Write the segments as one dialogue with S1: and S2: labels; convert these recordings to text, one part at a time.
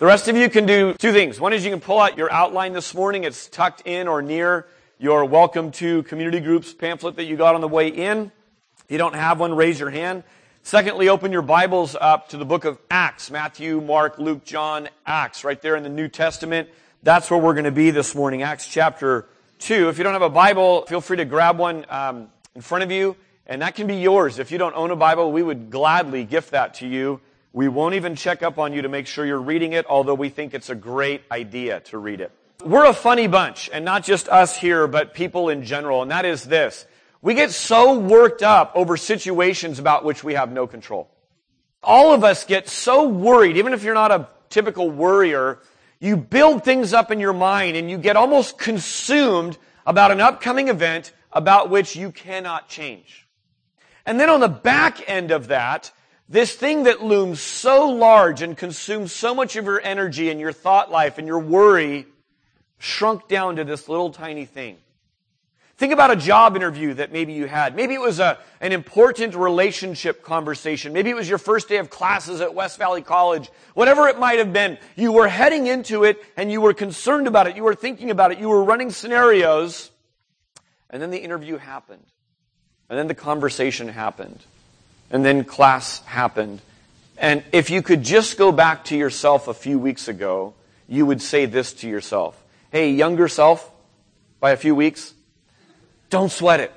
S1: The rest of you can do two things. One is you can pull out your outline this morning. It's tucked in or near your welcome to community groups pamphlet that you got on the way in. If you don't have one, raise your hand. Secondly, open your Bibles up to the book of Acts. Matthew, Mark, Luke, John, Acts, right there in the New Testament. That's where we're going to be this morning. Acts chapter 2. If you don't have a Bible, feel free to grab one um, in front of you, and that can be yours. If you don't own a Bible, we would gladly gift that to you. We won't even check up on you to make sure you're reading it, although we think it's a great idea to read it. We're a funny bunch, and not just us here, but people in general, and that is this. We get so worked up over situations about which we have no control. All of us get so worried, even if you're not a typical worrier, you build things up in your mind and you get almost consumed about an upcoming event about which you cannot change. And then on the back end of that, this thing that looms so large and consumes so much of your energy and your thought life and your worry shrunk down to this little tiny thing. Think about a job interview that maybe you had. Maybe it was a, an important relationship conversation. Maybe it was your first day of classes at West Valley College. Whatever it might have been, you were heading into it and you were concerned about it. You were thinking about it. You were running scenarios. And then the interview happened. And then the conversation happened and then class happened. And if you could just go back to yourself a few weeks ago, you would say this to yourself. Hey, younger self, by a few weeks, don't sweat it.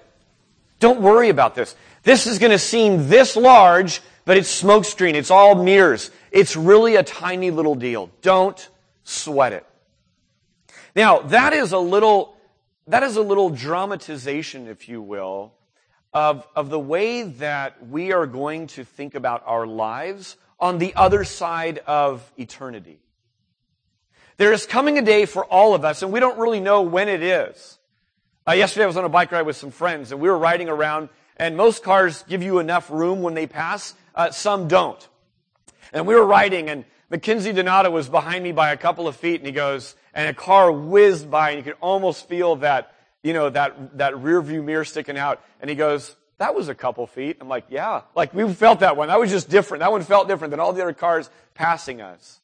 S1: Don't worry about this. This is going to seem this large, but it's smokescreen. It's all mirrors. It's really a tiny little deal. Don't sweat it. Now, that is a little, that is a little dramatization, if you will, of, of the way that we are going to think about our lives on the other side of eternity. There is coming a day for all of us, and we don't really know when it is. Uh, yesterday I was on a bike ride with some friends, and we were riding around, and most cars give you enough room when they pass, uh, some don't. And we were riding, and Mackenzie Donato was behind me by a couple of feet, and he goes, and a car whizzed by, and you could almost feel that you know, that, that rear view mirror sticking out. And he goes, that was a couple feet. I'm like, yeah. Like, we felt that one. That was just different. That one felt different than all the other cars passing us.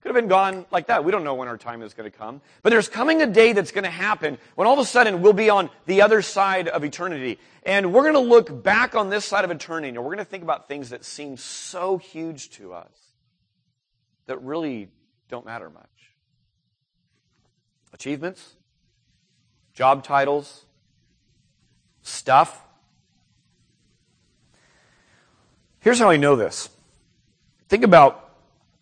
S1: Could have been gone like that. We don't know when our time is going to come. But there's coming a day that's going to happen when all of a sudden we'll be on the other side of eternity. And we're going to look back on this side of eternity and we're going to think about things that seem so huge to us that really don't matter much. Achievements, job titles, stuff. Here's how I know this. Think about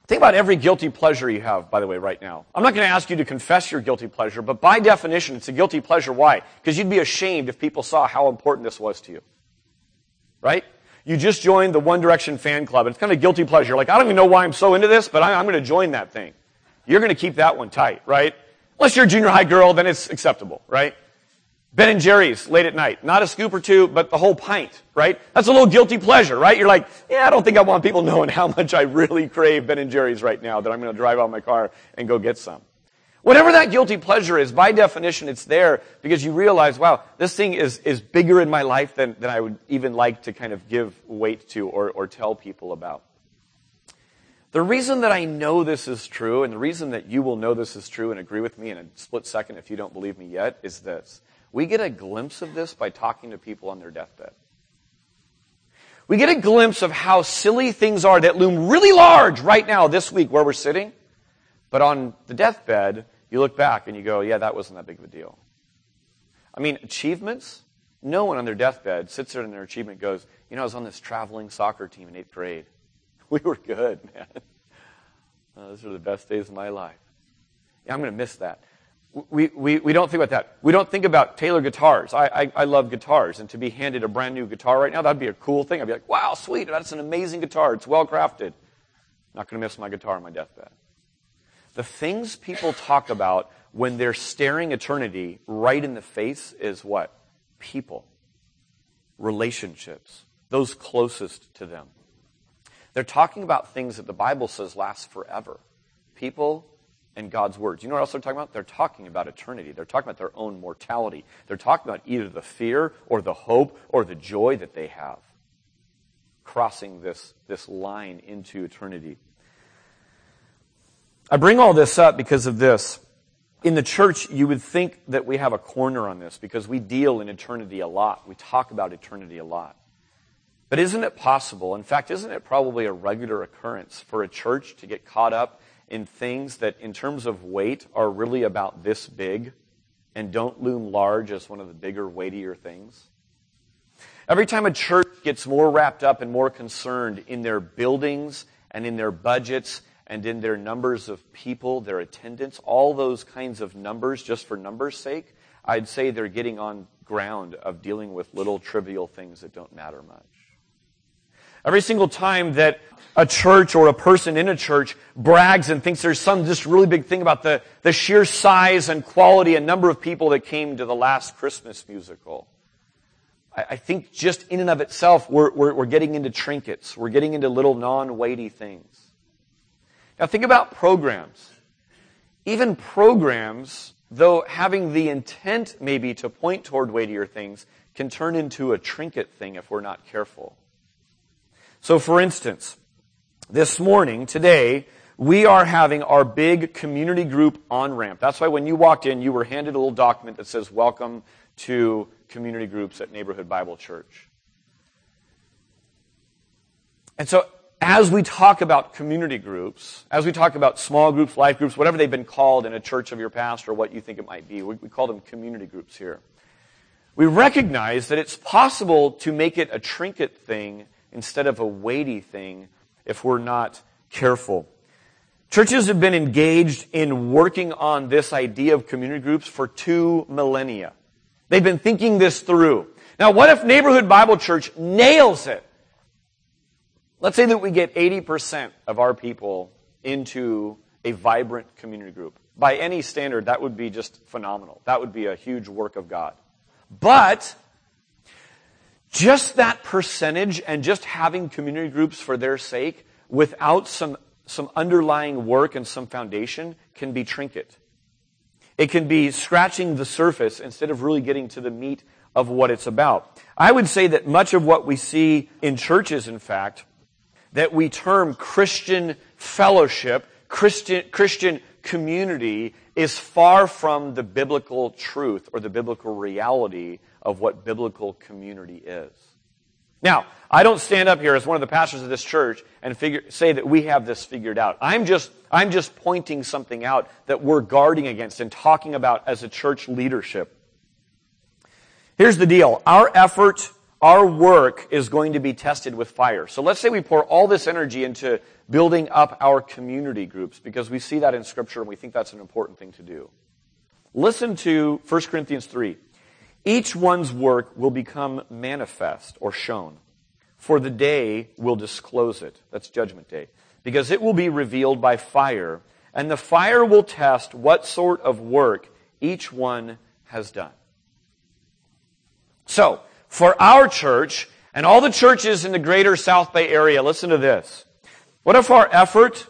S1: Think about every guilty pleasure you have, by the way, right now. I'm not going to ask you to confess your guilty pleasure, but by definition, it's a guilty pleasure. Why? Because you'd be ashamed if people saw how important this was to you. Right? You just joined the One Direction fan club. and It's kind of a guilty pleasure. Like, I don't even know why I'm so into this, but I'm going to join that thing. You're going to keep that one tight, right? Unless you're a junior high girl, then it's acceptable, right? Ben and Jerry's late at night. Not a scoop or two, but the whole pint, right? That's a little guilty pleasure, right? You're like, yeah, I don't think I want people knowing how much I really crave Ben and Jerry's right now that I'm going to drive out my car and go get some. Whatever that guilty pleasure is, by definition, it's there because you realize, wow, this thing is, is bigger in my life than, than I would even like to kind of give weight to or, or tell people about. The reason that I know this is true, and the reason that you will know this is true and agree with me in a split second if you don't believe me yet, is this. We get a glimpse of this by talking to people on their deathbed. We get a glimpse of how silly things are that loom really large right now, this week, where we're sitting. But on the deathbed, you look back and you go, yeah, that wasn't that big of a deal. I mean, achievements? No one on their deathbed sits there and their achievement goes, you know, I was on this traveling soccer team in eighth grade. We were good, man. Uh, those are the best days of my life. Yeah, I'm going to miss that. We, we, we don't think about that. We don't think about Taylor guitars. I, I, I love guitars, and to be handed a brand new guitar right now, that'd be a cool thing. I'd be like, wow, sweet, that's an amazing guitar. It's well crafted. Not going to miss my guitar on my deathbed. The things people talk about when they're staring eternity right in the face is what? People. Relationships. Those closest to them. They're talking about things that the Bible says last forever. People and God's words. You know what else they're talking about? They're talking about eternity. They're talking about their own mortality. They're talking about either the fear or the hope or the joy that they have crossing this, this line into eternity. I bring all this up because of this. In the church, you would think that we have a corner on this because we deal in eternity a lot. We talk about eternity a lot. But isn't it possible, in fact, isn't it probably a regular occurrence for a church to get caught up in things that, in terms of weight, are really about this big and don't loom large as one of the bigger, weightier things? Every time a church gets more wrapped up and more concerned in their buildings and in their budgets and in their numbers of people, their attendance, all those kinds of numbers just for numbers' sake, I'd say they're getting on ground of dealing with little trivial things that don't matter much. Every single time that a church or a person in a church brags and thinks there's some just really big thing about the, the sheer size and quality and number of people that came to the last Christmas musical, I, I think just in and of itself, we're, we're, we're getting into trinkets. We're getting into little non-weighty things. Now think about programs. Even programs, though having the intent maybe to point toward weightier things, can turn into a trinket thing if we're not careful. So for instance, this morning, today, we are having our big community group on ramp. That's why when you walked in, you were handed a little document that says, Welcome to community groups at Neighborhood Bible Church. And so, as we talk about community groups, as we talk about small groups, life groups, whatever they've been called in a church of your past or what you think it might be, we, call them community groups here. We recognize that it's possible to make it a trinket thing instead of a weighty thing if we're not careful. Churches have been engaged in working on this idea of community groups for two millennia. They've been thinking this through. Now, what if Neighborhood Bible Church nails it? Let's say that we get 80% of our people into a vibrant community group. By any standard, that would be just phenomenal. That would be a huge work of God. But just that percentage and just having community groups for their sake without some, some underlying work and some foundation can be trinket. It can be scratching the surface instead of really getting to the meat of what it's about. I would say that much of what we see in churches, in fact, that we term Christian fellowship, Christian, Christian community, is far from the biblical truth or the biblical reality of what biblical community is. Now, I don't stand up here as one of the pastors of this church and figure, say that we have this figured out. I'm just, I'm just pointing something out that we're guarding against and talking about as a church leadership. Here's the deal. Our effort, our work is going to be tested with fire. So let's say we pour all this energy into building up our community groups because we see that in scripture and we think that's an important thing to do. Listen to 1 Corinthians 3. Each one's work will become manifest or shown, for the day will disclose it. That's Judgment Day. Because it will be revealed by fire, and the fire will test what sort of work each one has done. So, for our church, and all the churches in the greater South Bay area, listen to this. What if our effort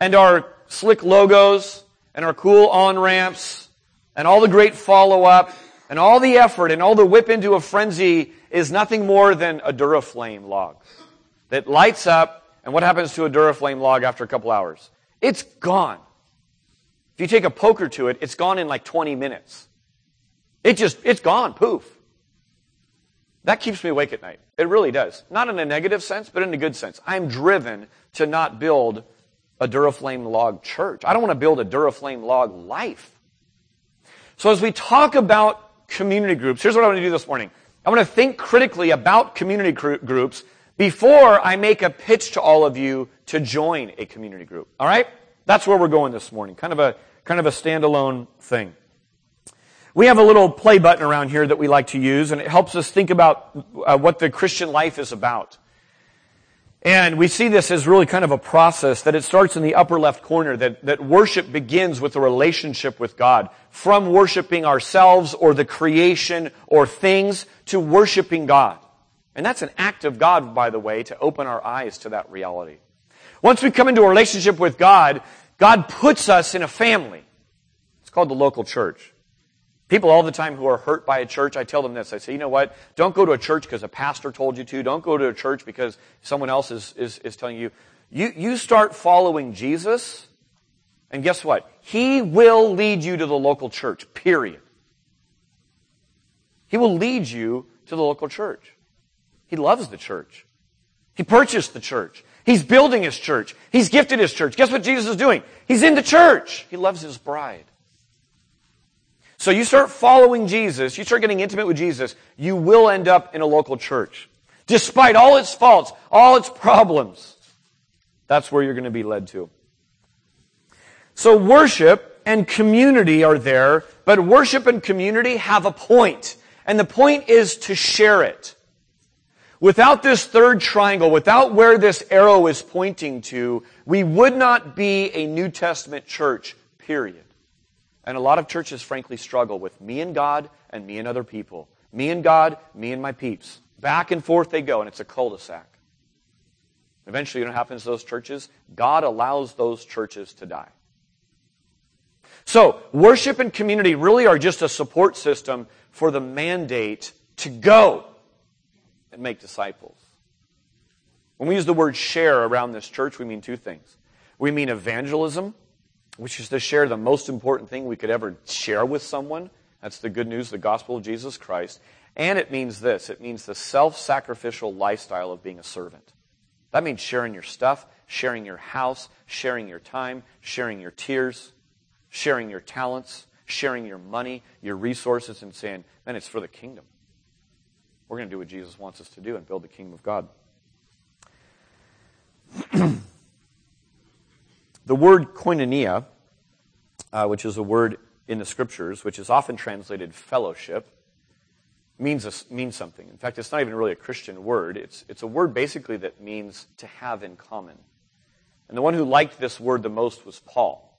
S1: and our slick logos and our cool on ramps and all the great follow up and all the effort and all the whip into a frenzy is nothing more than a Duraflame log that lights up. And what happens to a Duraflame log after a couple hours? It's gone. If you take a poker to it, it's gone in like 20 minutes. It just, it's gone, poof. That keeps me awake at night. It really does. Not in a negative sense, but in a good sense. I'm driven to not build a Duraflame log church. I don't want to build a Duraflame log life. So as we talk about community groups. Here's what I want to do this morning. I want to think critically about community groups before I make a pitch to all of you to join a community group. All right? That's where we're going this morning. Kind of a, kind of a standalone thing. We have a little play button around here that we like to use, and it helps us think about uh, what the Christian life is about. And we see this as really kind of a process that it starts in the upper left corner, that, that worship begins with a relationship with God. From worshiping ourselves or the creation or things to worshiping God. And that's an act of God, by the way, to open our eyes to that reality. Once we come into a relationship with God, God puts us in a family. It's called the local church. People all the time who are hurt by a church, I tell them this. I say, you know what? Don't go to a church because a pastor told you to. Don't go to a church because someone else is, is, is telling you. you. You start following Jesus, And guess what? He will lead you to the local church, period. He will lead you to the local church. He loves the church. He purchased the church. He's building his church. He's gifted his church. Guess what Jesus is doing? He's in the church. He loves his bride. So you start following Jesus, you start getting intimate with Jesus, you will end up in a local church. Despite all its faults, all its problems. That's where you're going to be led to. So worship and community are there, but worship and community have a point. And the point is to share it. Without this third triangle, without where this arrow is pointing to, we would not be a New Testament church, period. And a lot of churches, frankly, struggle with me and God and me and other people. Me and God, me and my peeps. Back and forth they go, and it's a cul-de-sac. Eventually, you know what happens to those churches? God allows those churches to die. So, worship and community really are just a support system for the mandate to go and make disciples. When we use the word share around this church, we mean two things. We mean evangelism, which is to share the most important thing we could ever share with someone. That's the good news, the gospel of Jesus Christ. And it means this it means the self sacrificial lifestyle of being a servant. That means sharing your stuff, sharing your house, sharing your time, sharing your tears, sharing your talents, sharing your money, your resources, and saying, man, it's for the kingdom. We're going to do what Jesus wants us to do and build the kingdom of God. the word koinonia, uh, which is a word in the scriptures, which is often translated fellowship, means, a, means something. In fact, it's not even really a Christian word. It's, it's a word basically that means to have in common. And the one who liked this word the most was Paul.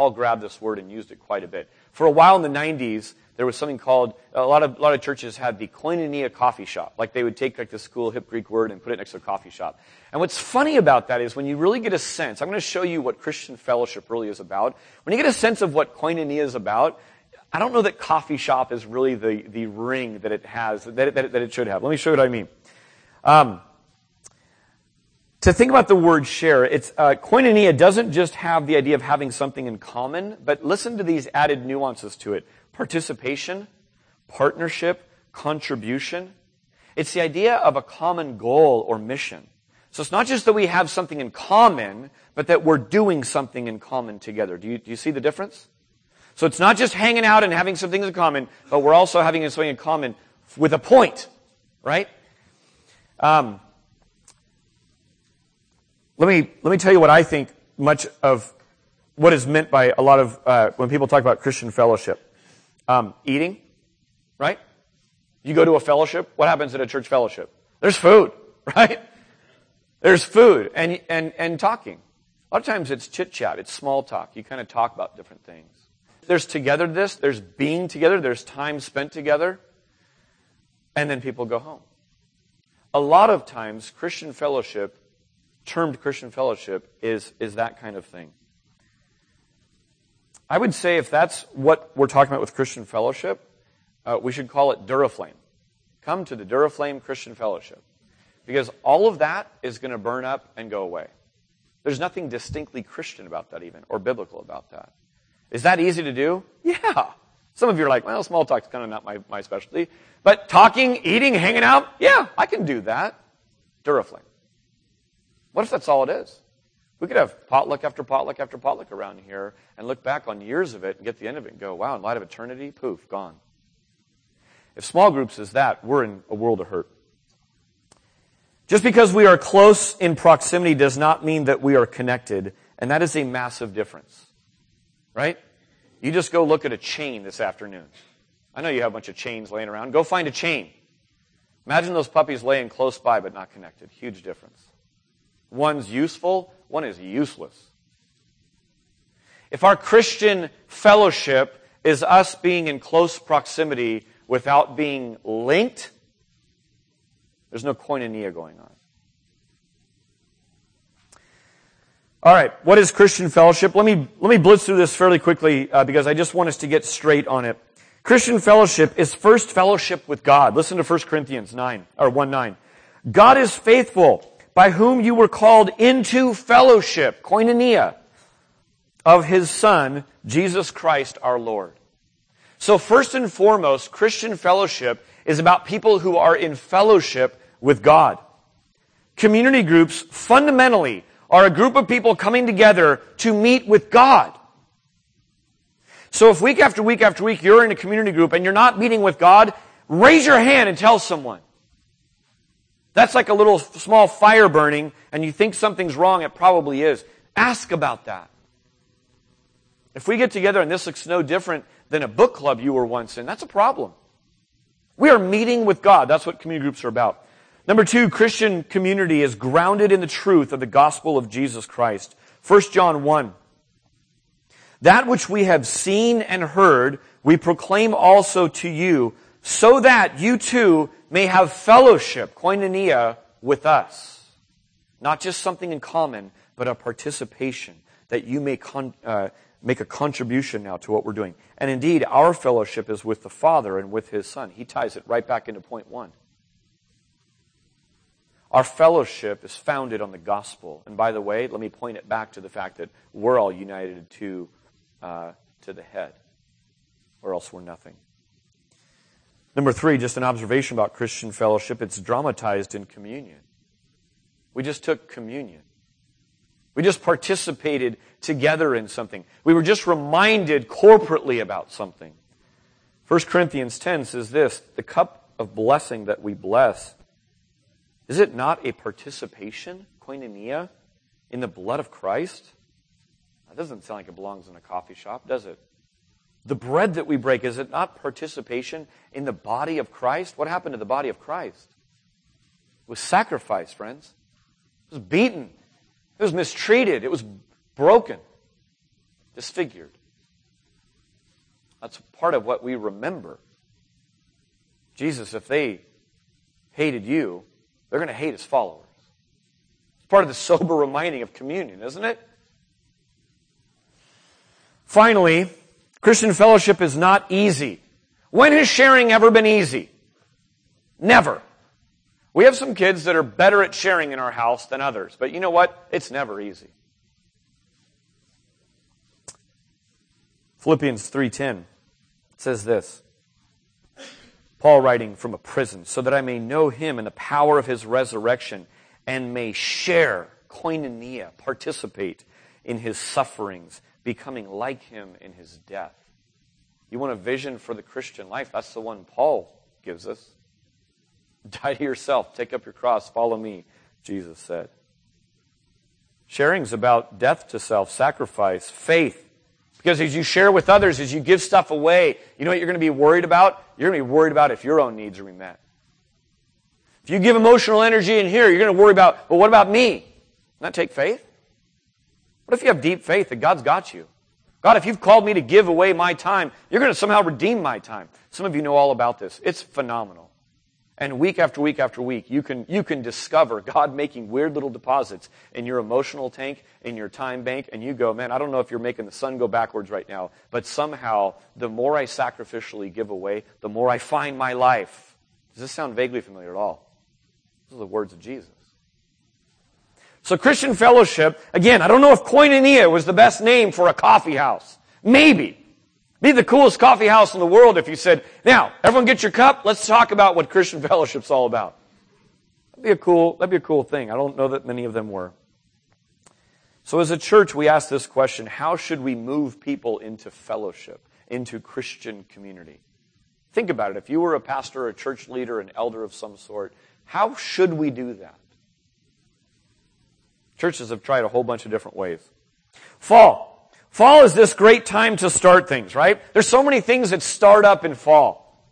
S1: Paul grabbed this word and used it quite a bit. For a while in the 90s, there was something called, a lot of, a lot of churches had the koinonia coffee shop. Like they would take like this cool hip Greek word and put it next to a coffee shop. And what's funny about that is when you really get a sense, I'm going to show you what Christian fellowship really is about. When you get a sense of what koinonia is about, I don't know that coffee shop is really the, the ring that it has, that it, that it, that it should have. Let me show you what I mean. Um, to think about the word share, it's uh, koinonia doesn't just have the idea of having something in common, but listen to these added nuances to it: participation, partnership, contribution. It's the idea of a common goal or mission. So it's not just that we have something in common, but that we're doing something in common together. Do you, do you see the difference? So it's not just hanging out and having some things in common, but we're also having something in common with a point, right? Um, let me, let me tell you what I think much of what is meant by a lot of, uh, when people talk about Christian fellowship. Um, eating, right? You go to a fellowship, what happens at a church fellowship? There's food, right? There's food and, and, and talking. A lot of times it's chit chat, it's small talk. You kind of talk about different things. There's togetherness, there's being together, there's time spent together, and then people go home. A lot of times, Christian fellowship termed Christian fellowship is, is that kind of thing. I would say if that's what we're talking about with Christian fellowship, uh, we should call it Duraflame. Come to the Duraflame Christian fellowship. Because all of that is going to burn up and go away. There's nothing distinctly Christian about that even, or biblical about that. Is that easy to do? Yeah. Some of you are like, well, small talk's kind of not my, my specialty. But talking, eating, hanging out, yeah, I can do that. Duraflame. What if that's all it is? We could have potluck after potluck after potluck around here and look back on years of it and get the end of it and go, wow, in light of eternity, poof, gone. If small groups is that, we're in a world of hurt. Just because we are close in proximity does not mean that we are connected, and that is a massive difference. Right? You just go look at a chain this afternoon. I know you have a bunch of chains laying around. Go find a chain. Imagine those puppies laying close by but not connected. Huge difference. One's useful, one is useless. If our Christian fellowship is us being in close proximity without being linked, there's no koinonia going on. All right, what is Christian fellowship? Let me let me blitz through this fairly quickly uh, because I just want us to get straight on it. Christian fellowship is first fellowship with God. Listen to 1 Corinthians 9 or 1 9. God is faithful by whom you were called into fellowship, koinonia. of his Son, Jesus Christ our Lord. So first and foremost, Christian fellowship is about people who are in fellowship with God. Community groups fundamentally are a group of people coming together to meet with God. So if week after week after week you're in a community group and you're not meeting with God, raise your hand and tell someone. That's like a little small fire burning and you think something's wrong, it probably is. Ask about that. If we get together and this looks no different than a book club you were once in, that's a problem. We are meeting with God. That's what community groups are about. Number two, Christian community is grounded in the truth of the gospel of Jesus Christ. 1 John 1. That which we have seen and heard, we proclaim also to you, so that you too may have fellowship, koinonia, with us. Not just something in common, but a participation, that you may con- uh, make a contribution now to what we're doing. And indeed, our fellowship is with the Father and with His Son. He ties it right back into point one. Our fellowship is founded on the gospel. And by the way, let me point it back to the fact that we're all united to, uh, to the head, or else we're nothing. Number three, just an observation about Christian fellowship. It's dramatized in communion. We just took communion. We just participated together in something. We were just reminded corporately about something. 1 Corinthians 10 says this, the cup of blessing that we bless, is it not a participation, koinonia, in the blood of Christ? That doesn't sound like it belongs in a coffee shop, does it? The bread that we break, is it not participation in the body of Christ? What happened to the body of Christ? It was sacrificed, friends. It was beaten. It was mistreated. It was broken, disfigured. That's part of what we remember. Jesus, if they hated you, they're going to hate his followers. It's part of the sober reminding of communion, isn't it? Finally, Christian fellowship is not easy. When has sharing ever been easy? Never. We have some kids that are better at sharing in our house than others, but you know what? It's never easy. Philippians 3:10 says this. Paul writing from a prison, so that I may know him in the power of his resurrection and may share koinonia, participate in his sufferings, becoming like him in his death. You want a vision for the Christian life? That's the one Paul gives us. Die to yourself, take up your cross, follow me, Jesus said. Sharing's about death to self, sacrifice, faith. Because as you share with others, as you give stuff away, you know what you're going to be worried about? You're going to be worried about if your own needs are met. If you give emotional energy in here, you're going to worry about, well, what about me? Doesn't take faith? What if you have deep faith that God's got you? God, if you've called me to give away my time, you're going to somehow redeem my time. Some of you know all about this. It's phenomenal. And week after week after week, you can, you can discover God making weird little deposits in your emotional tank, in your time bank, and you go, man, I don't know if you're making the sun go backwards right now, but somehow, the more I sacrificially give away, the more I find my life. Does this sound vaguely familiar at all? These are the words of Jesus. So Christian fellowship, again, I don't know if Koinonia was the best name for a coffee house. Maybe. Be the coolest coffee house in the world if you said, now, everyone get your cup, let's talk about what Christian fellowship's all about. That'd be a cool, that'd be a cool thing. I don't know that many of them were. So as a church, we ask this question, how should we move people into fellowship, into Christian community? Think about it. If you were a pastor, a church leader, an elder of some sort, how should we do that? Churches have tried a whole bunch of different ways. Fall. Fall is this great time to start things, right? There's so many things that start up in fall.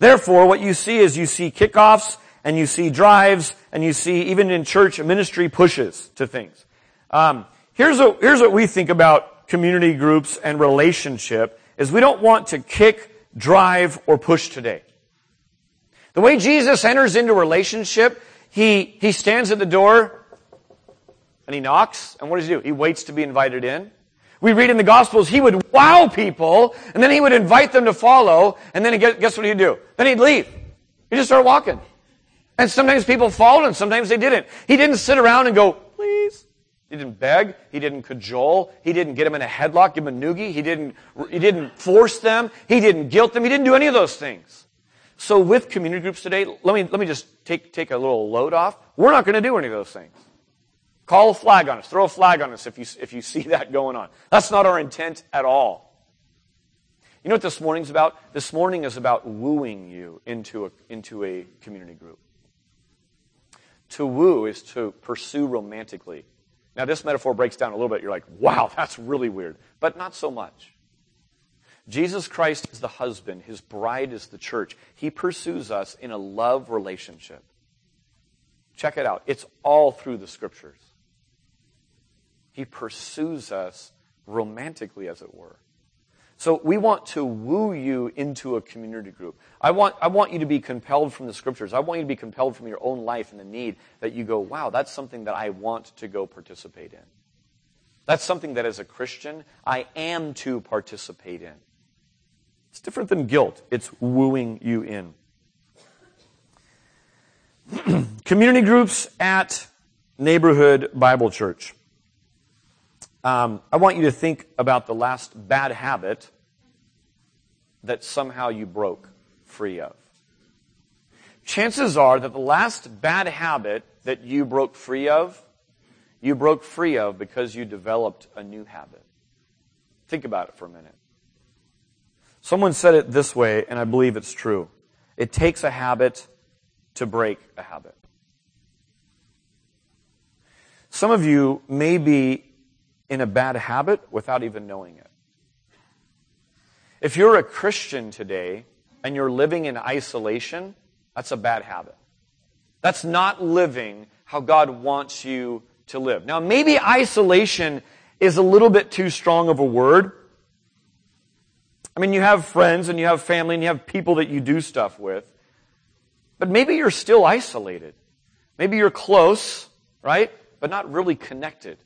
S1: Therefore, what you see is you see kickoffs and you see drives and you see even in church ministry pushes to things. Um, here's here's what we think about community groups and relationship is we don't want to kick, drive, or push today. The way Jesus enters into relationship, he he stands at the door and he knocks, and what does he do? He waits to be invited in. We read in the Gospels, he would wow people, and then he would invite them to follow, and then guess what he'd do? Then he'd leave. He'd just start walking. And sometimes people followed and sometimes they didn't. He didn't sit around and go, please, He didn't beg. He didn't cajole. He didn't get them in a headlock, give them a noogie. He didn't, he didn't force them. He didn't guilt them. He didn't do any of those things. So with community groups today, let me, let me just take, take a little load off. We're not going to do any of those things. Call a flag on us. Throw a flag on us if you, if you see that going on. That's not our intent at all. You know what this morning's about? This morning is about wooing you into a, into a community group. To woo is to pursue romantically. Now, this metaphor breaks down a little bit. You're like, wow, that's really weird. But not so much. Jesus Christ is the husband, his bride is the church. He pursues us in a love relationship. Check it out. It's all through the scriptures. He pursues us romantically, as it were. So we want to woo you into a community group. I want, I want you to be compelled from the scriptures. I want you to be compelled from your own life and the need that you go, wow, that's something that I want to go participate in. That's something that as a Christian, I am to participate in. It's different than guilt. It's wooing you in. community groups at neighborhood Bible church um, I want you to think about the last bad habit that somehow you broke free of. Chances are that the last bad habit that you broke free of, you broke free of because you developed a new habit. Think about it for a minute. Someone said it this way, and I believe it's true. It takes a habit to break a habit. Some of you may be in a bad habit without even knowing it. If you're a Christian today and you're living in isolation, that's a bad habit. That's not living how God wants you to live. Now, maybe isolation is a little bit too strong of a word. I mean, you have friends and you have family and you have people that you do stuff with. But maybe you're still isolated. Maybe you're close, right? But not really connected.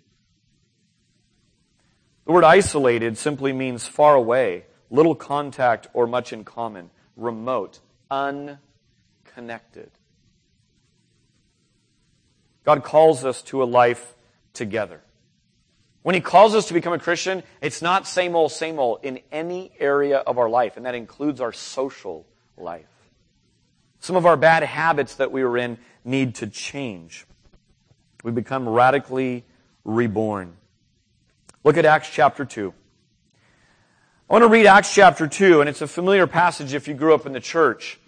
S1: The word isolated simply means far away, little contact or much in common, remote, unconnected. God calls us to a life together. When He calls us to become a Christian, it's not same old, same old in any area of our life, and that includes our social life. Some of our bad habits that we were in need to change. We become radically reborn. Look at Acts chapter 2. I want to read Acts chapter 2, and it's a familiar passage if you grew up in the church.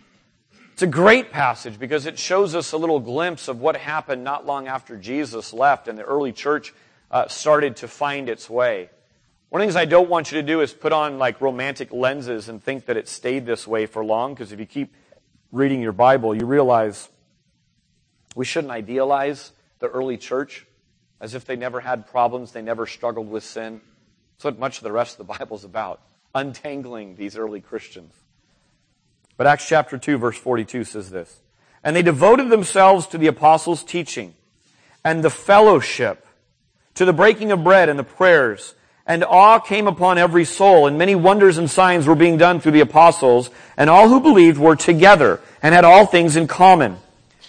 S1: It's a great passage because it shows us a little glimpse of what happened not long after Jesus left and the early church uh, started to find its way. One of the things I don't want you to do is put on like romantic lenses and think that it stayed this way for long, because if you keep reading your Bible, you realize we shouldn't idealize the early church as if they never had problems, they never struggled with sin. That's what much of the rest of the Bible is about, untangling these early Christians. But Acts chapter 2, verse 42 says this And they devoted themselves to the apostles' teaching and the fellowship, to the breaking of bread and the prayers. And awe came upon every soul, and many wonders and signs were being done through the apostles, and all who believed were together and had all things in common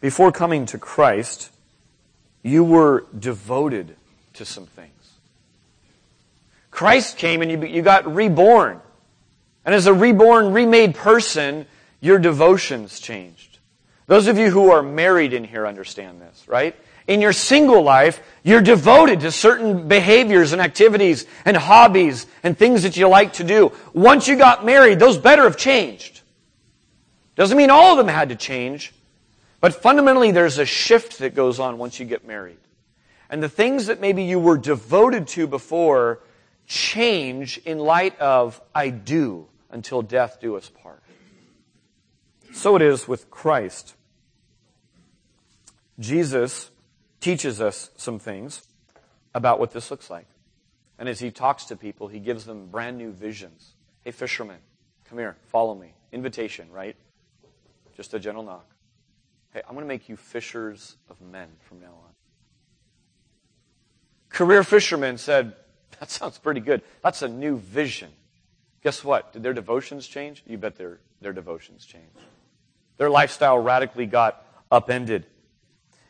S1: Before coming to Christ, you were devoted to some things. Christ came and you, you got reborn. And as a reborn, remade person, your devotions changed. Those of you who are married in here understand this, right? In your single life, you're devoted to certain behaviors and activities and hobbies and things that you like to do. Once you got married, those better have changed. Doesn't mean all of them had to change, but fundamentally, there's a shift that goes on once you get married. And the things that maybe you were devoted to before change in light of I do until death do us part. So it is with Christ. Jesus teaches us some things about what this looks like. And as he talks to people, he gives them brand new visions. Hey, fishermen, come here, follow me. Invitation, right? Just a gentle knock. Hey, I'm going to make you fishers of men from now on. Career fishermen said, That sounds pretty good. That's a new vision. Guess what? Did their devotions change? You bet their, their devotions changed. Their lifestyle radically got upended.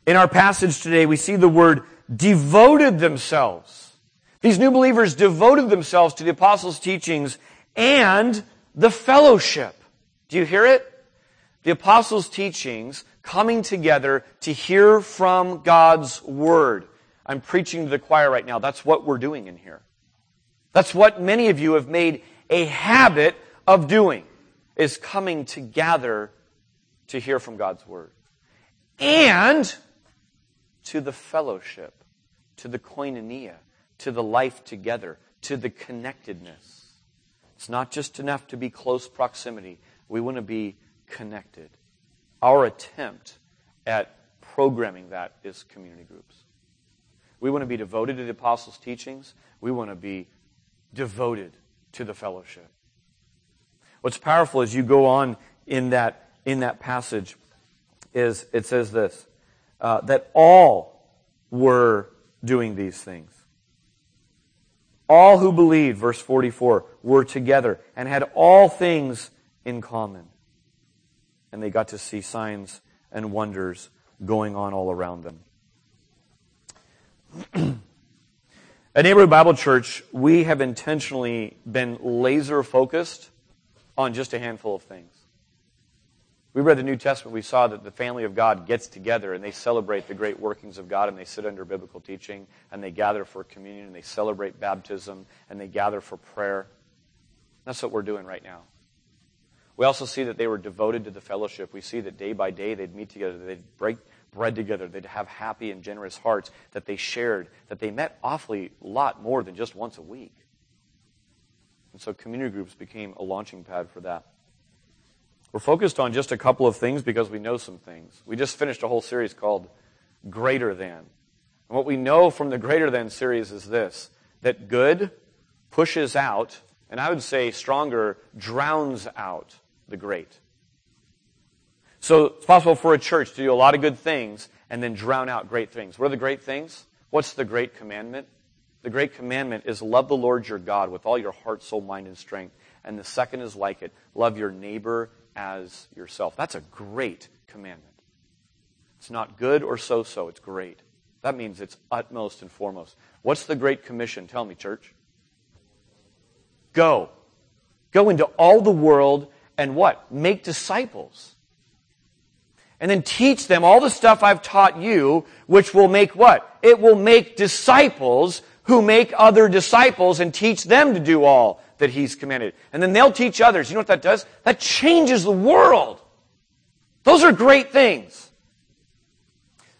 S1: In our passage today, we see the word devoted themselves. These new believers devoted themselves to the apostles' teachings and the fellowship. Do you hear it? The apostles' teachings coming together to hear from God's word. I'm preaching to the choir right now. That's what we're doing in here. That's what many of you have made a habit of doing, is coming together to hear from God's word. And to the fellowship, to the koinonia, to the life together, to the connectedness. It's not just enough to be close proximity. We want to be connected. Our attempt at programming that is community groups. We want to be devoted to the apostles' teachings. We want to be devoted to the fellowship. What's powerful as you go on in that, in that passage is it says this uh, that all were doing these things. All who believed, verse 44, were together and had all things in common. And they got to see signs and wonders going on all around them. At Neighborhood Bible Church, we have intentionally been laser focused on just a handful of things. We read the New Testament, we saw that the family of God gets together and they celebrate the great workings of God and they sit under biblical teaching and they gather for communion and they celebrate baptism and they gather for prayer. That's what we're doing right now. We also see that they were devoted to the fellowship. We see that day by day they'd meet together, they'd break bread together, they'd have happy and generous hearts, that they shared, that they met awfully lot more than just once a week. And so community groups became a launching pad for that. We're focused on just a couple of things because we know some things. We just finished a whole series called Greater Than. And what we know from the Greater Than series is this that good pushes out, and I would say stronger, drowns out the great. So it's possible for a church to do a lot of good things and then drown out great things. What are the great things? What's the great commandment? The great commandment is love the Lord your God with all your heart, soul, mind, and strength. And the second is like it love your neighbor as yourself. That's a great commandment. It's not good or so so, it's great. That means it's utmost and foremost. What's the Great Commission? Tell me, church. Go. Go into all the world and what? Make disciples. And then teach them all the stuff I've taught you, which will make what? It will make disciples who make other disciples and teach them to do all that He's commanded. And then they'll teach others. You know what that does? That changes the world. Those are great things.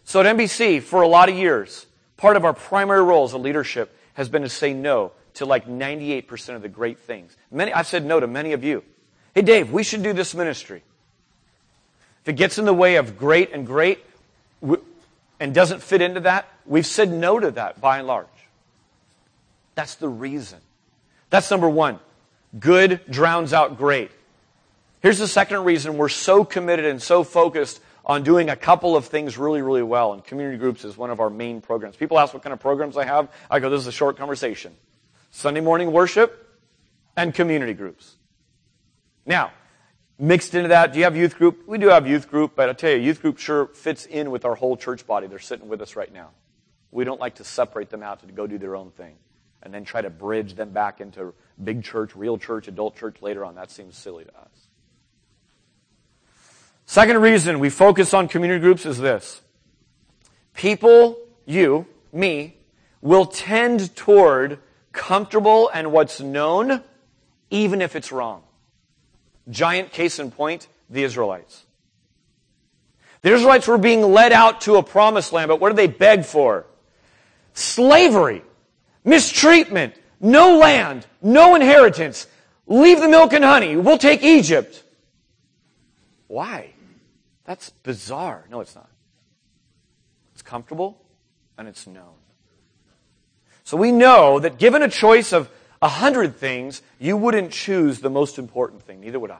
S1: So at NBC, for a lot of years, part of our primary role as a leadership has been to say no to like 98% of the great things. Many, I've said no to many of you. Hey, Dave, we should do this ministry. If it gets in the way of great and great and doesn't fit into that, we've said no to that by and large. That's the reason. That's number one. Good drowns out great. Here's the second reason we're so committed and so focused on doing a couple of things really, really well. And community groups is one of our main programs. People ask what kind of programs I have. I go, this is a short conversation. Sunday morning worship and community groups. Now, mixed into that, do you have youth group? We do have youth group, but I'll tell you, youth group sure fits in with our whole church body. They're sitting with us right now. We don't like to separate them out to go do their own thing and then try to bridge them back into big church, real church, adult church later on. That seems silly to us. Second reason we focus on community groups is this. People, you, me, will tend toward comfortable and what's known, even if it's wrong. Giant case in point, the Israelites. The Israelites were being led out to a promised land, but what did they beg for? Slavery mistreatment, no land, no inheritance. Leave the milk and honey. We'll take Egypt. Why? That's bizarre. No, it's not. It's comfortable. and it's known. So we know that given a choice of a hundred things, you wouldn't choose the most important thing. Neither would I.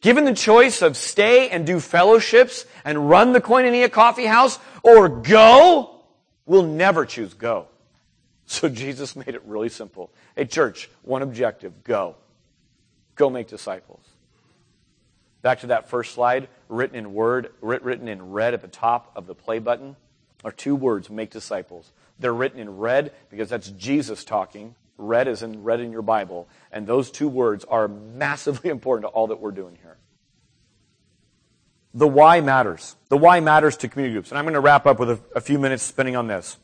S1: Given the choice of stay and do fellowships and run the Koinonia coffee house or go, we'll never choose go. So Jesus made it really simple. Hey, church, one objective go. Go make disciples. Back to that first slide, written in word, written in red at the top of the play button, are two words, make disciples. They're written in red because that's Jesus talking. Red is in red in your Bible. And those two words are massively important to all that we're doing here. The why matters. The why matters to community groups. And I'm going to wrap up with a, a few minutes spending on this.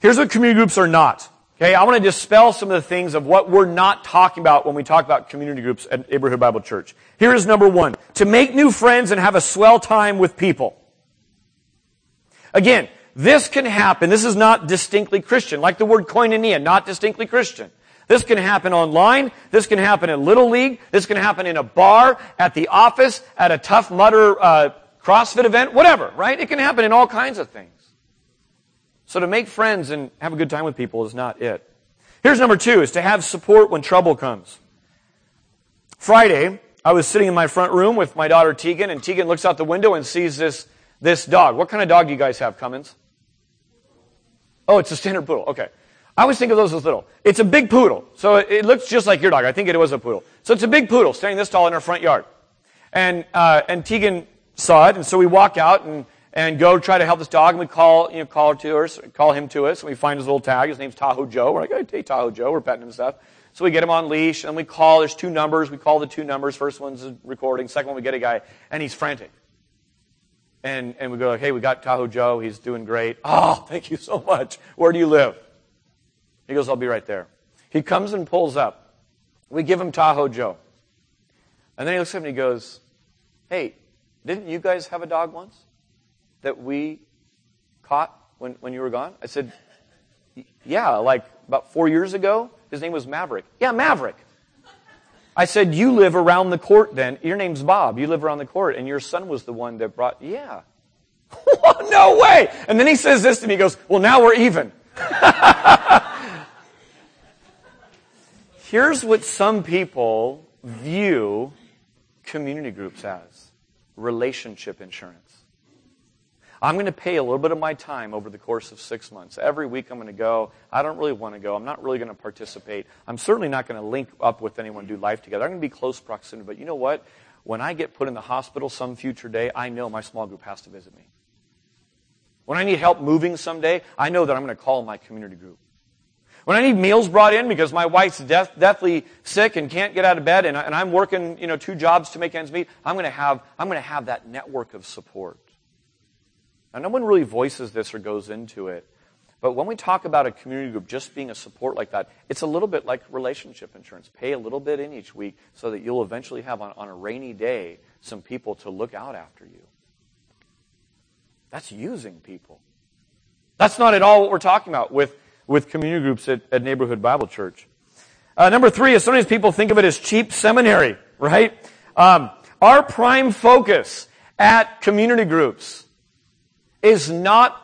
S1: Here's what community groups are not. Okay, I want to dispel some of the things of what we're not talking about when we talk about community groups at Neighborhood Bible Church. Here is number one. To make new friends and have a swell time with people. Again, this can happen. This is not distinctly Christian. Like the word koinonia, not distinctly Christian. This can happen online. This can happen in Little League. This can happen in a bar, at the office, at a Tough Mudder uh, CrossFit event, whatever, right? It can happen in all kinds of things. So to make friends and have a good time with people is not it. Here's number two, is to have support when trouble comes. Friday, I was sitting in my front room with my daughter Tegan, and Tegan looks out the window and sees this, this dog. What kind of dog do you guys have, Cummins? Oh, it's a standard poodle. Okay. I always think of those as little. It's a big poodle. So it looks just like your dog. I think it was a poodle. So it's a big poodle standing this tall in our front yard. And, uh, and Tegan saw it, and so we walk out and and go try to help this dog. And we call, you know, call to us, call him to us, and we find his little tag. His name's Tahoe Joe. We're like, hey, Tahoe Joe. We're petting him stuff. So we get him on leash, and we call. There's two numbers. We call the two numbers. First one's recording. Second one, we get a guy, and he's frantic. And, and we go like, hey, we got Tahoe Joe. He's doing great. Oh, thank you so much. Where do you live? He goes, I'll be right there. He comes and pulls up. We give him Tahoe Joe. And then he looks at me and he goes, hey, didn't you guys have a dog once? that we caught when, when you were gone? I said, Yeah, like about four years ago. His name was Maverick. Yeah, Maverick. I said, You live around the court then. Your name's Bob. You live around the court, and your son was the one that brought. Yeah. no way. And then he says this to me. He goes, Well, now we're even. Here's what some people view community groups as relationship insurance. I'm going to pay a little bit of my time over the course of six months. Every week I'm going to go. I don't really want to go. I'm not really going to participate. I'm certainly not going to link up with anyone, do life together. I'm going to be close proximity. But you know what? When I get put in the hospital some future day, I know my small group has to visit me. When I need help moving someday, I know that I'm going to call my community group. When I need meals brought in because my wife's death, deathly sick and can't get out of bed and, and I'm working, you know, two jobs to make ends meet, I'm going to have, I'm going to have that network of support. Now, no one really voices this or goes into it. But when we talk about a community group just being a support like that, it's a little bit like relationship insurance. Pay a little bit in each week so that you'll eventually have, on, on a rainy day, some people to look out after you. That's using people. That's not at all what we're talking about with, with community groups at, at Neighborhood Bible Church. Uh, number three is sometimes people think of it as cheap seminary, right? Um, our prime focus at community groups is not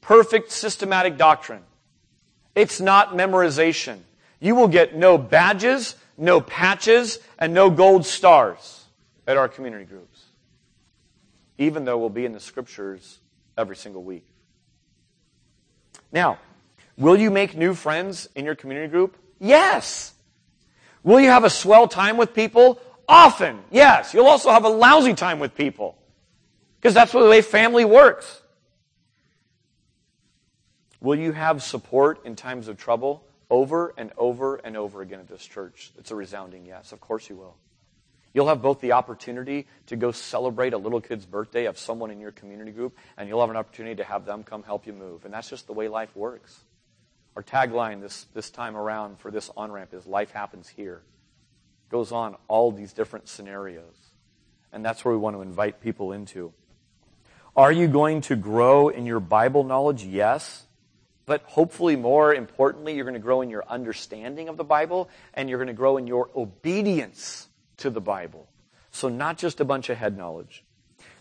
S1: perfect systematic doctrine. It's not memorization. You will get no badges, no patches, and no gold stars at our community groups. Even though we'll be in the scriptures every single week. Now, will you make new friends in your community group? Yes. Will you have a swell time with people? Often, yes. You'll also have a lousy time with people. Because that's the way family works. Will you have support in times of trouble? Over and over and over again at this church. It's a resounding yes. Of course you will. You'll have both the opportunity to go celebrate a little kid's birthday of someone in your community group, and you'll have an opportunity to have them come help you move. And that's just the way life works. Our tagline this, this time around for this on ramp is Life Happens Here. It goes on all these different scenarios. And that's where we want to invite people into. Are you going to grow in your Bible knowledge? Yes. But hopefully, more importantly, you're going to grow in your understanding of the Bible and you're going to grow in your obedience to the Bible. So, not just a bunch of head knowledge.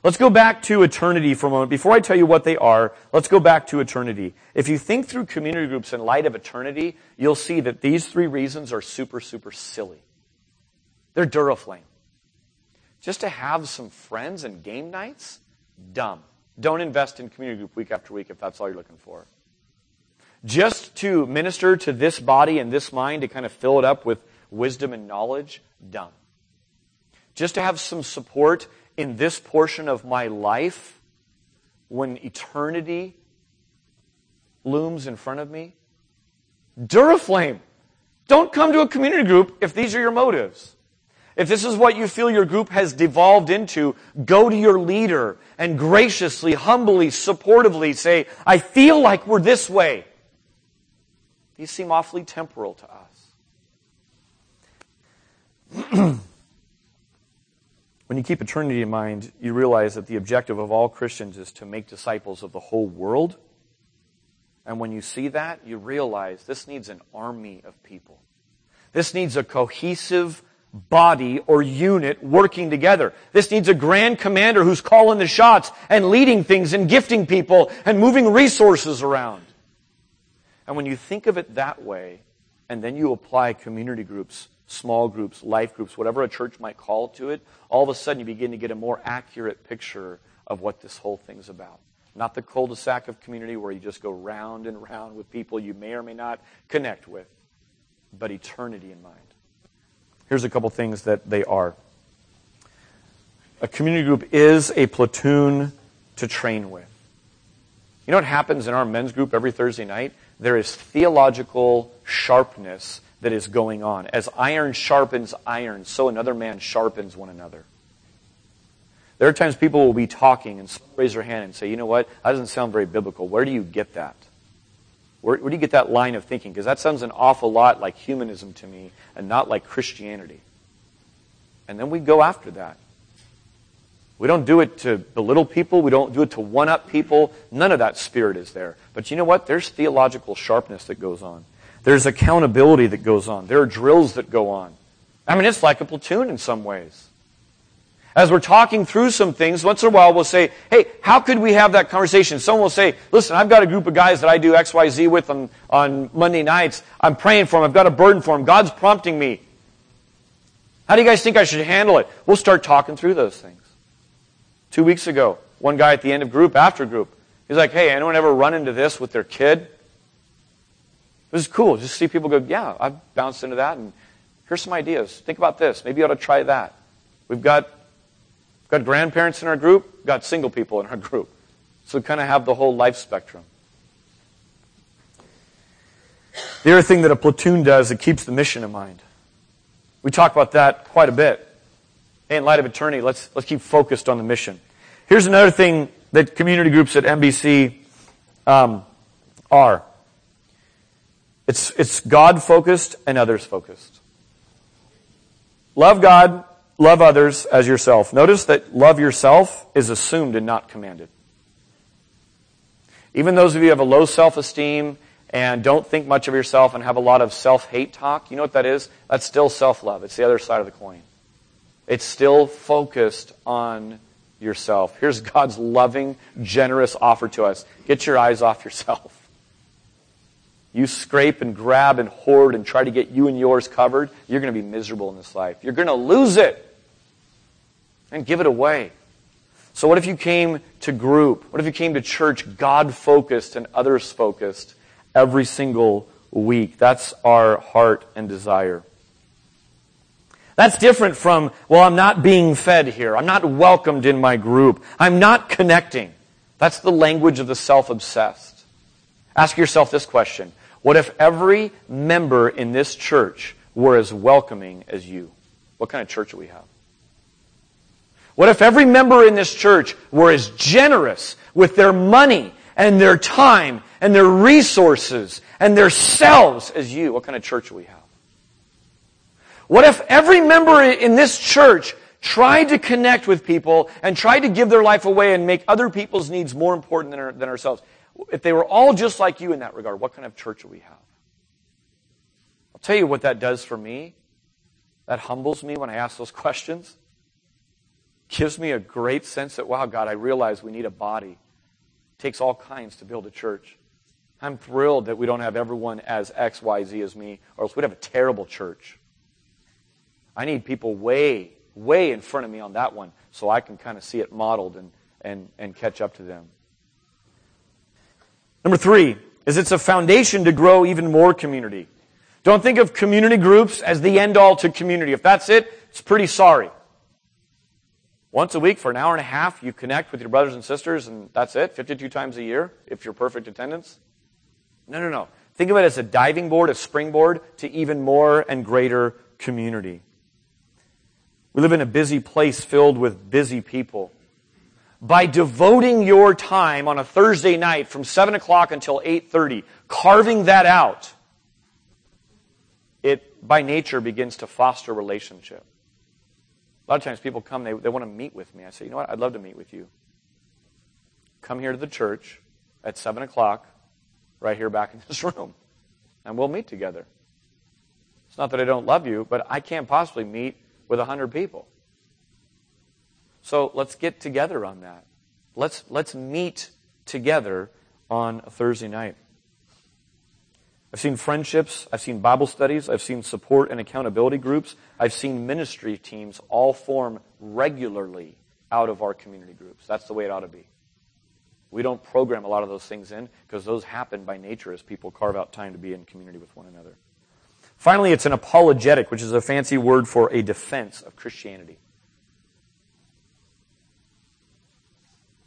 S1: Let's go back to eternity for a moment. Before I tell you what they are, let's go back to eternity. If you think through community groups in light of eternity, you'll see that these three reasons are super, super silly. They're Duraflame. Just to have some friends and game nights? Dumb. Don't invest in community group week after week if that's all you're looking for. Just to minister to this body and this mind to kind of fill it up with wisdom and knowledge? Dumb. Just to have some support in this portion of my life when eternity looms in front of me? Duraflame. Don't come to a community group if these are your motives. If this is what you feel your group has devolved into, go to your leader and graciously, humbly, supportively say, I feel like we're this way. These seem awfully temporal to us. When you keep eternity in mind, you realize that the objective of all Christians is to make disciples of the whole world. And when you see that, you realize this needs an army of people. This needs a cohesive body or unit working together. This needs a grand commander who's calling the shots and leading things and gifting people and moving resources around. And when you think of it that way, and then you apply community groups small groups, life groups, whatever a church might call to it, all of a sudden you begin to get a more accurate picture of what this whole thing's about. Not the cul-de-sac of community where you just go round and round with people you may or may not connect with, but eternity in mind. Here's a couple things that they are. A community group is a platoon to train with. You know what happens in our men's group every Thursday night? There is theological sharpness that is going on. As iron sharpens iron, so another man sharpens one another. There are times people will be talking and raise their hand and say, you know what, that doesn't sound very biblical. Where do you get that? Where, where do you get that line of thinking? Because that sounds an awful lot like humanism to me and not like Christianity. And then we go after that. We don't do it to belittle people. We don't do it to one up people. None of that spirit is there. But you know what? There's theological sharpness that goes on. There's accountability that goes on. There are drills that go on. I mean, it's like a platoon in some ways. As we're talking through some things, once in a while we'll say, hey, how could we have that conversation? Someone will say, listen, I've got a group of guys that I do XYZ with on, on Monday nights. I'm praying for them. I've got a burden for them. God's prompting me. How do you guys think I should handle it? We'll start talking through those things. Two weeks ago, one guy at the end of group, after group, he's like, hey, anyone ever run into this with their kid? This is cool. Just see people go, yeah, I've bounced into that, and here's some ideas. Think about this. Maybe you ought to try that. We've got, got grandparents in our group, got single people in our group. So kind of have the whole life spectrum. The other thing that a platoon does, it keeps the mission in mind. We talk about that quite a bit. Hey, in light of eternity, let's, let's keep focused on the mission. Here's another thing that community groups at NBC um, are. It's, it's God focused and others focused. Love God, love others as yourself. Notice that love yourself is assumed and not commanded. Even those of you who have a low self-esteem and don't think much of yourself and have a lot of self-hate talk, you know what that is? That's still self-love. It's the other side of the coin. It's still focused on yourself. Here's God's loving, generous offer to us. Get your eyes off yourself you scrape and grab and hoard and try to get you and yours covered, you're going to be miserable in this life. You're going to lose it and give it away. So, what if you came to group? What if you came to church God focused and others focused every single week? That's our heart and desire. That's different from, well, I'm not being fed here. I'm not welcomed in my group. I'm not connecting. That's the language of the self obsessed. Ask yourself this question what if every member in this church were as welcoming as you? What kind of church would we have? What if every member in this church were as generous with their money and their time and their resources and their selves as you? What kind of church would we have? What if every member in this church tried to connect with people and tried to give their life away and make other people's needs more important than, our, than ourselves? if they were all just like you in that regard, what kind of church would we have? I'll tell you what that does for me. That humbles me when I ask those questions. gives me a great sense that, wow, God, I realize we need a body. It takes all kinds to build a church. I'm thrilled that we don't have everyone as X, Y, Z as me, or else we'd have a terrible church. I need people way, way in front of me on that one so I can kind of see it modeled and, and, and catch up to them. Number three is it's a foundation to grow even more community. Don't think of community groups as the end all to community. If that's it, it's pretty sorry. Once a week for an hour and a half, you connect with your brothers and sisters, and that's it, 52 times a year, if you're perfect attendance. No, no, no. Think of it as a diving board, a springboard to even more and greater community. We live in a busy place filled with busy people. By devoting your time on a Thursday night from 7 o'clock until 8.30, carving that out, it by nature begins to foster relationship. A lot of times people come, they, they want to meet with me. I say, you know what, I'd love to meet with you. Come here to the church at 7 o'clock, right here back in this room, and we'll meet together. It's not that I don't love you, but I can't possibly meet with 100 people. So let's get together on that. Let's, let's meet together on a Thursday night. I've seen friendships, I've seen Bible studies, I've seen support and accountability groups, I've seen ministry teams all form regularly out of our community groups. That's the way it ought to be. We don't program a lot of those things in because those happen by nature as people carve out time to be in community with one another. Finally, it's an apologetic, which is a fancy word for a defense of Christianity.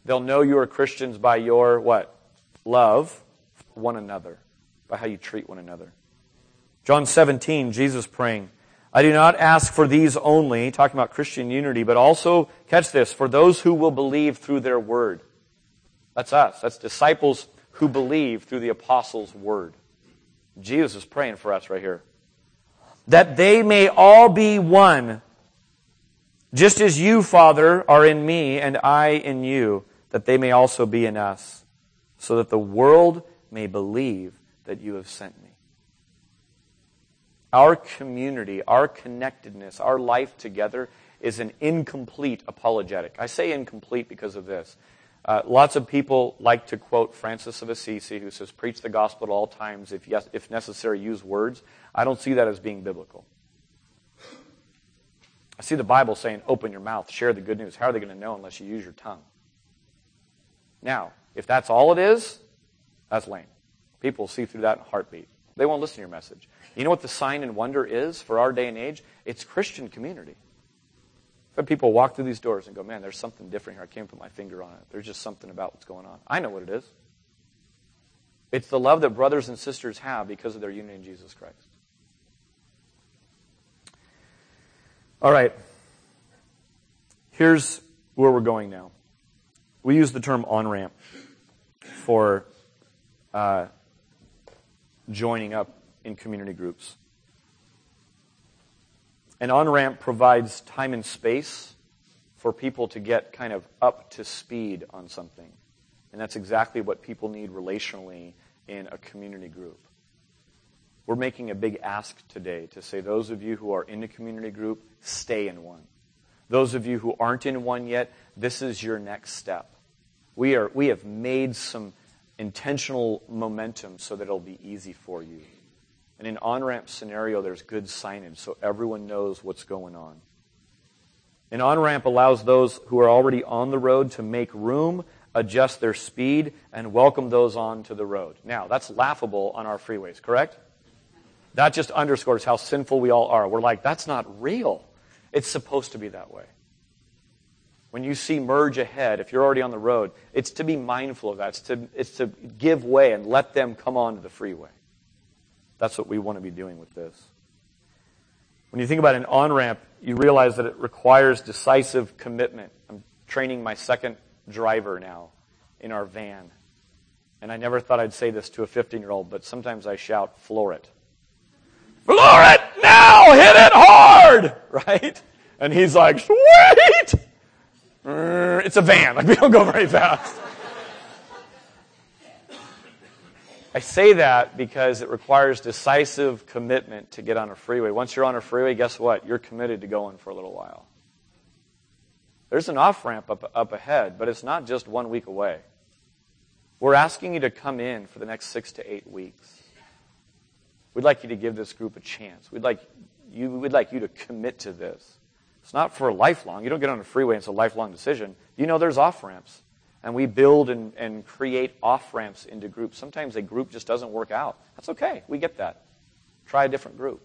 S1: They'll know you are Christians by your what? Love one another, by how you treat one another. John 17, Jesus praying, I do not ask for these only, talking about Christian unity, but also, catch this, for those who will believe through their word. That's us. That's disciples who believe through the apostles' word. Jesus is praying for us right here that they may all be one, just as you, Father, are in me and I in you, that they may also be in us, so that the world may believe that you have sent me. Our community, our connectedness, our life together is an incomplete apologetic. I say incomplete because of this. Uh, lots of people like to quote Francis of Assisi, who says, Preach the gospel at all times, if, yes, if necessary, use words. I don't see that as being biblical. I see the Bible saying, Open your mouth, share the good news. How are they going to know unless you use your tongue? Now, if that's all it is, that's lame. People will see through that in a heartbeat. They won't listen to your message. You know what the sign and wonder is for our day and age? It's Christian community. Had people walk through these doors and go, man, there's something different here. I can't put my finger on it. There's just something about what's going on. I know what it is. It's the love that brothers and sisters have because of their union in Jesus Christ. All right. Here's where we're going now. We use the term on ramp for uh, joining up in community groups. An on ramp provides time and space for people to get kind of up to speed on something. And that's exactly what people need relationally in a community group. We're making a big ask today to say those of you who are in a community group, stay in one. Those of you who aren't in one yet, this is your next step. We, are, we have made some intentional momentum so that it'll be easy for you. And in on ramp scenario, there's good signage so everyone knows what's going on. An on ramp allows those who are already on the road to make room, adjust their speed, and welcome those on to the road. Now, that's laughable on our freeways, correct? That just underscores how sinful we all are. We're like, that's not real. It's supposed to be that way. When you see merge ahead, if you're already on the road, it's to be mindful of that. It's to, it's to give way and let them come onto the freeway. That's what we want to be doing with this. When you think about an on ramp, you realize that it requires decisive commitment. I'm training my second driver now in our van. And I never thought I'd say this to a 15 year old, but sometimes I shout, floor it. Floor it now! Hit it hard! Right? And he's like, sweet! Mm, it's a van. Like, we don't go very fast. I say that because it requires decisive commitment to get on a freeway. Once you're on a freeway, guess what? You're committed to going for a little while. There's an off ramp up, up ahead, but it's not just one week away. We're asking you to come in for the next six to eight weeks. We'd like you to give this group a chance. We'd like you, we'd like you to commit to this. It's not for a lifelong. You don't get on a freeway it's a lifelong decision. You know there's off ramps. And we build and, and create off ramps into groups. Sometimes a group just doesn't work out. That's okay. We get that. Try a different group.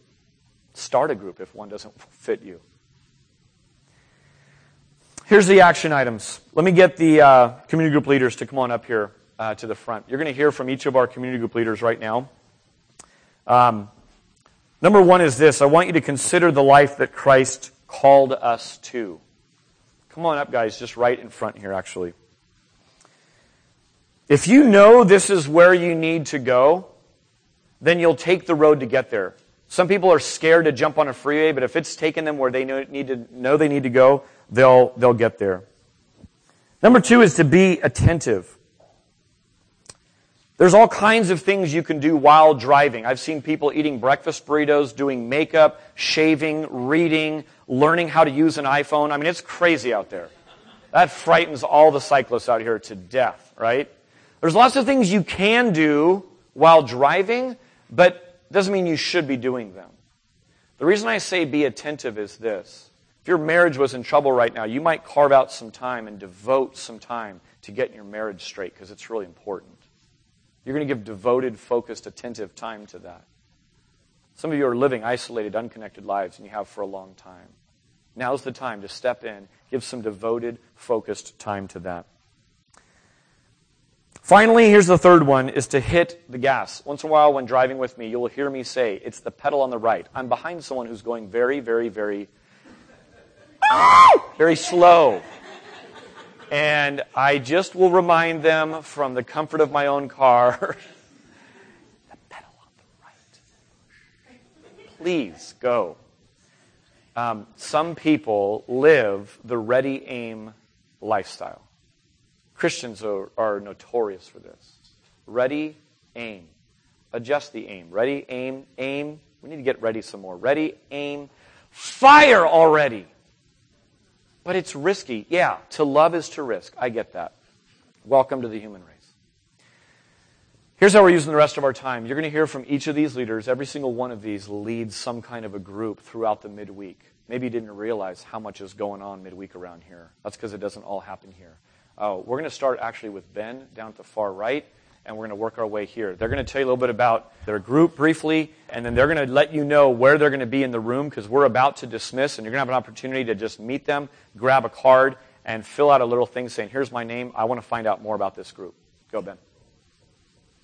S1: Start a group if one doesn't fit you. Here's the action items. Let me get the uh, community group leaders to come on up here uh, to the front. You're going to hear from each of our community group leaders right now. Um, number one is this I want you to consider the life that Christ called us to. Come on up, guys, just right in front here, actually. If you know this is where you need to go, then you'll take the road to get there. Some people are scared to jump on a freeway, but if it's taking them where they need to know they need to go, they'll, they'll get there. Number two is to be attentive. There's all kinds of things you can do while driving. I've seen people eating breakfast burritos, doing makeup, shaving, reading, learning how to use an iPhone. I mean, it's crazy out there. That frightens all the cyclists out here to death, right? There's lots of things you can do while driving, but doesn't mean you should be doing them. The reason I say be attentive is this. If your marriage was in trouble right now, you might carve out some time and devote some time to getting your marriage straight because it's really important. You're going to give devoted, focused, attentive time to that. Some of you are living isolated, unconnected lives, and you have for a long time. Now's the time to step in, give some devoted, focused time to that. Finally, here's the third one is to hit the gas. Once in a while when driving with me, you'll hear me say, it's the pedal on the right. I'm behind someone who's going very, very, very very slow. And I just will remind them from the comfort of my own car the pedal on the right. Please go. Um, some people live the ready aim lifestyle. Christians are, are notorious for this. Ready, aim. Adjust the aim. Ready, aim, aim. We need to get ready some more. Ready, aim, fire already. But it's risky. Yeah, to love is to risk. I get that. Welcome to the human race. Here's how we're using the rest of our time. You're going to hear from each of these leaders. Every single one of these leads some kind of a group throughout the midweek. Maybe you didn't realize how much is going on midweek around here. That's because it doesn't all happen here. Uh, we're going to start actually with Ben down at the far right and we're going to work our way here. They're going to tell you a little bit about their group briefly, and then they're going to let you know where they're going to be in the room because we're about to dismiss, and you're going to have an opportunity to just meet them, grab a card, and fill out a little thing saying, Here's my name. I want to find out more about this group. Go, Ben.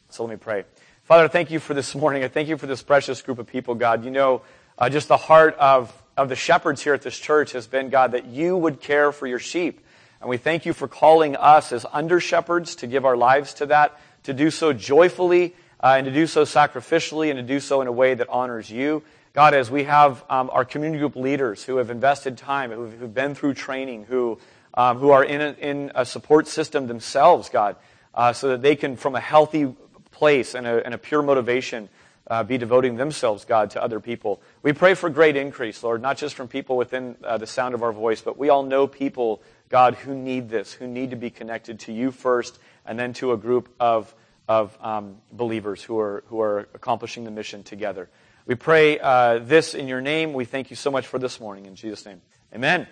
S1: So let me pray. Father, thank you for this morning. I thank you for this precious group of people, God. You know, uh, just the heart of, of the shepherds here at this church has been, God, that you would care for your sheep. And we thank you for calling us as under shepherds to give our lives to that to do so joyfully uh, and to do so sacrificially and to do so in a way that honors you. God, as we have um, our community group leaders who have invested time, who've, who've been through training, who, um, who are in a, in a support system themselves, God, uh, so that they can, from a healthy place and a, and a pure motivation, uh, be devoting themselves, God, to other people. We pray for great increase, Lord, not just from people within uh, the sound of our voice, but we all know people, God, who need this, who need to be connected to you first and then to a group of, of um, believers who are, who are accomplishing the mission together. We pray uh, this in your name. We thank you so much for this morning. In Jesus' name, amen.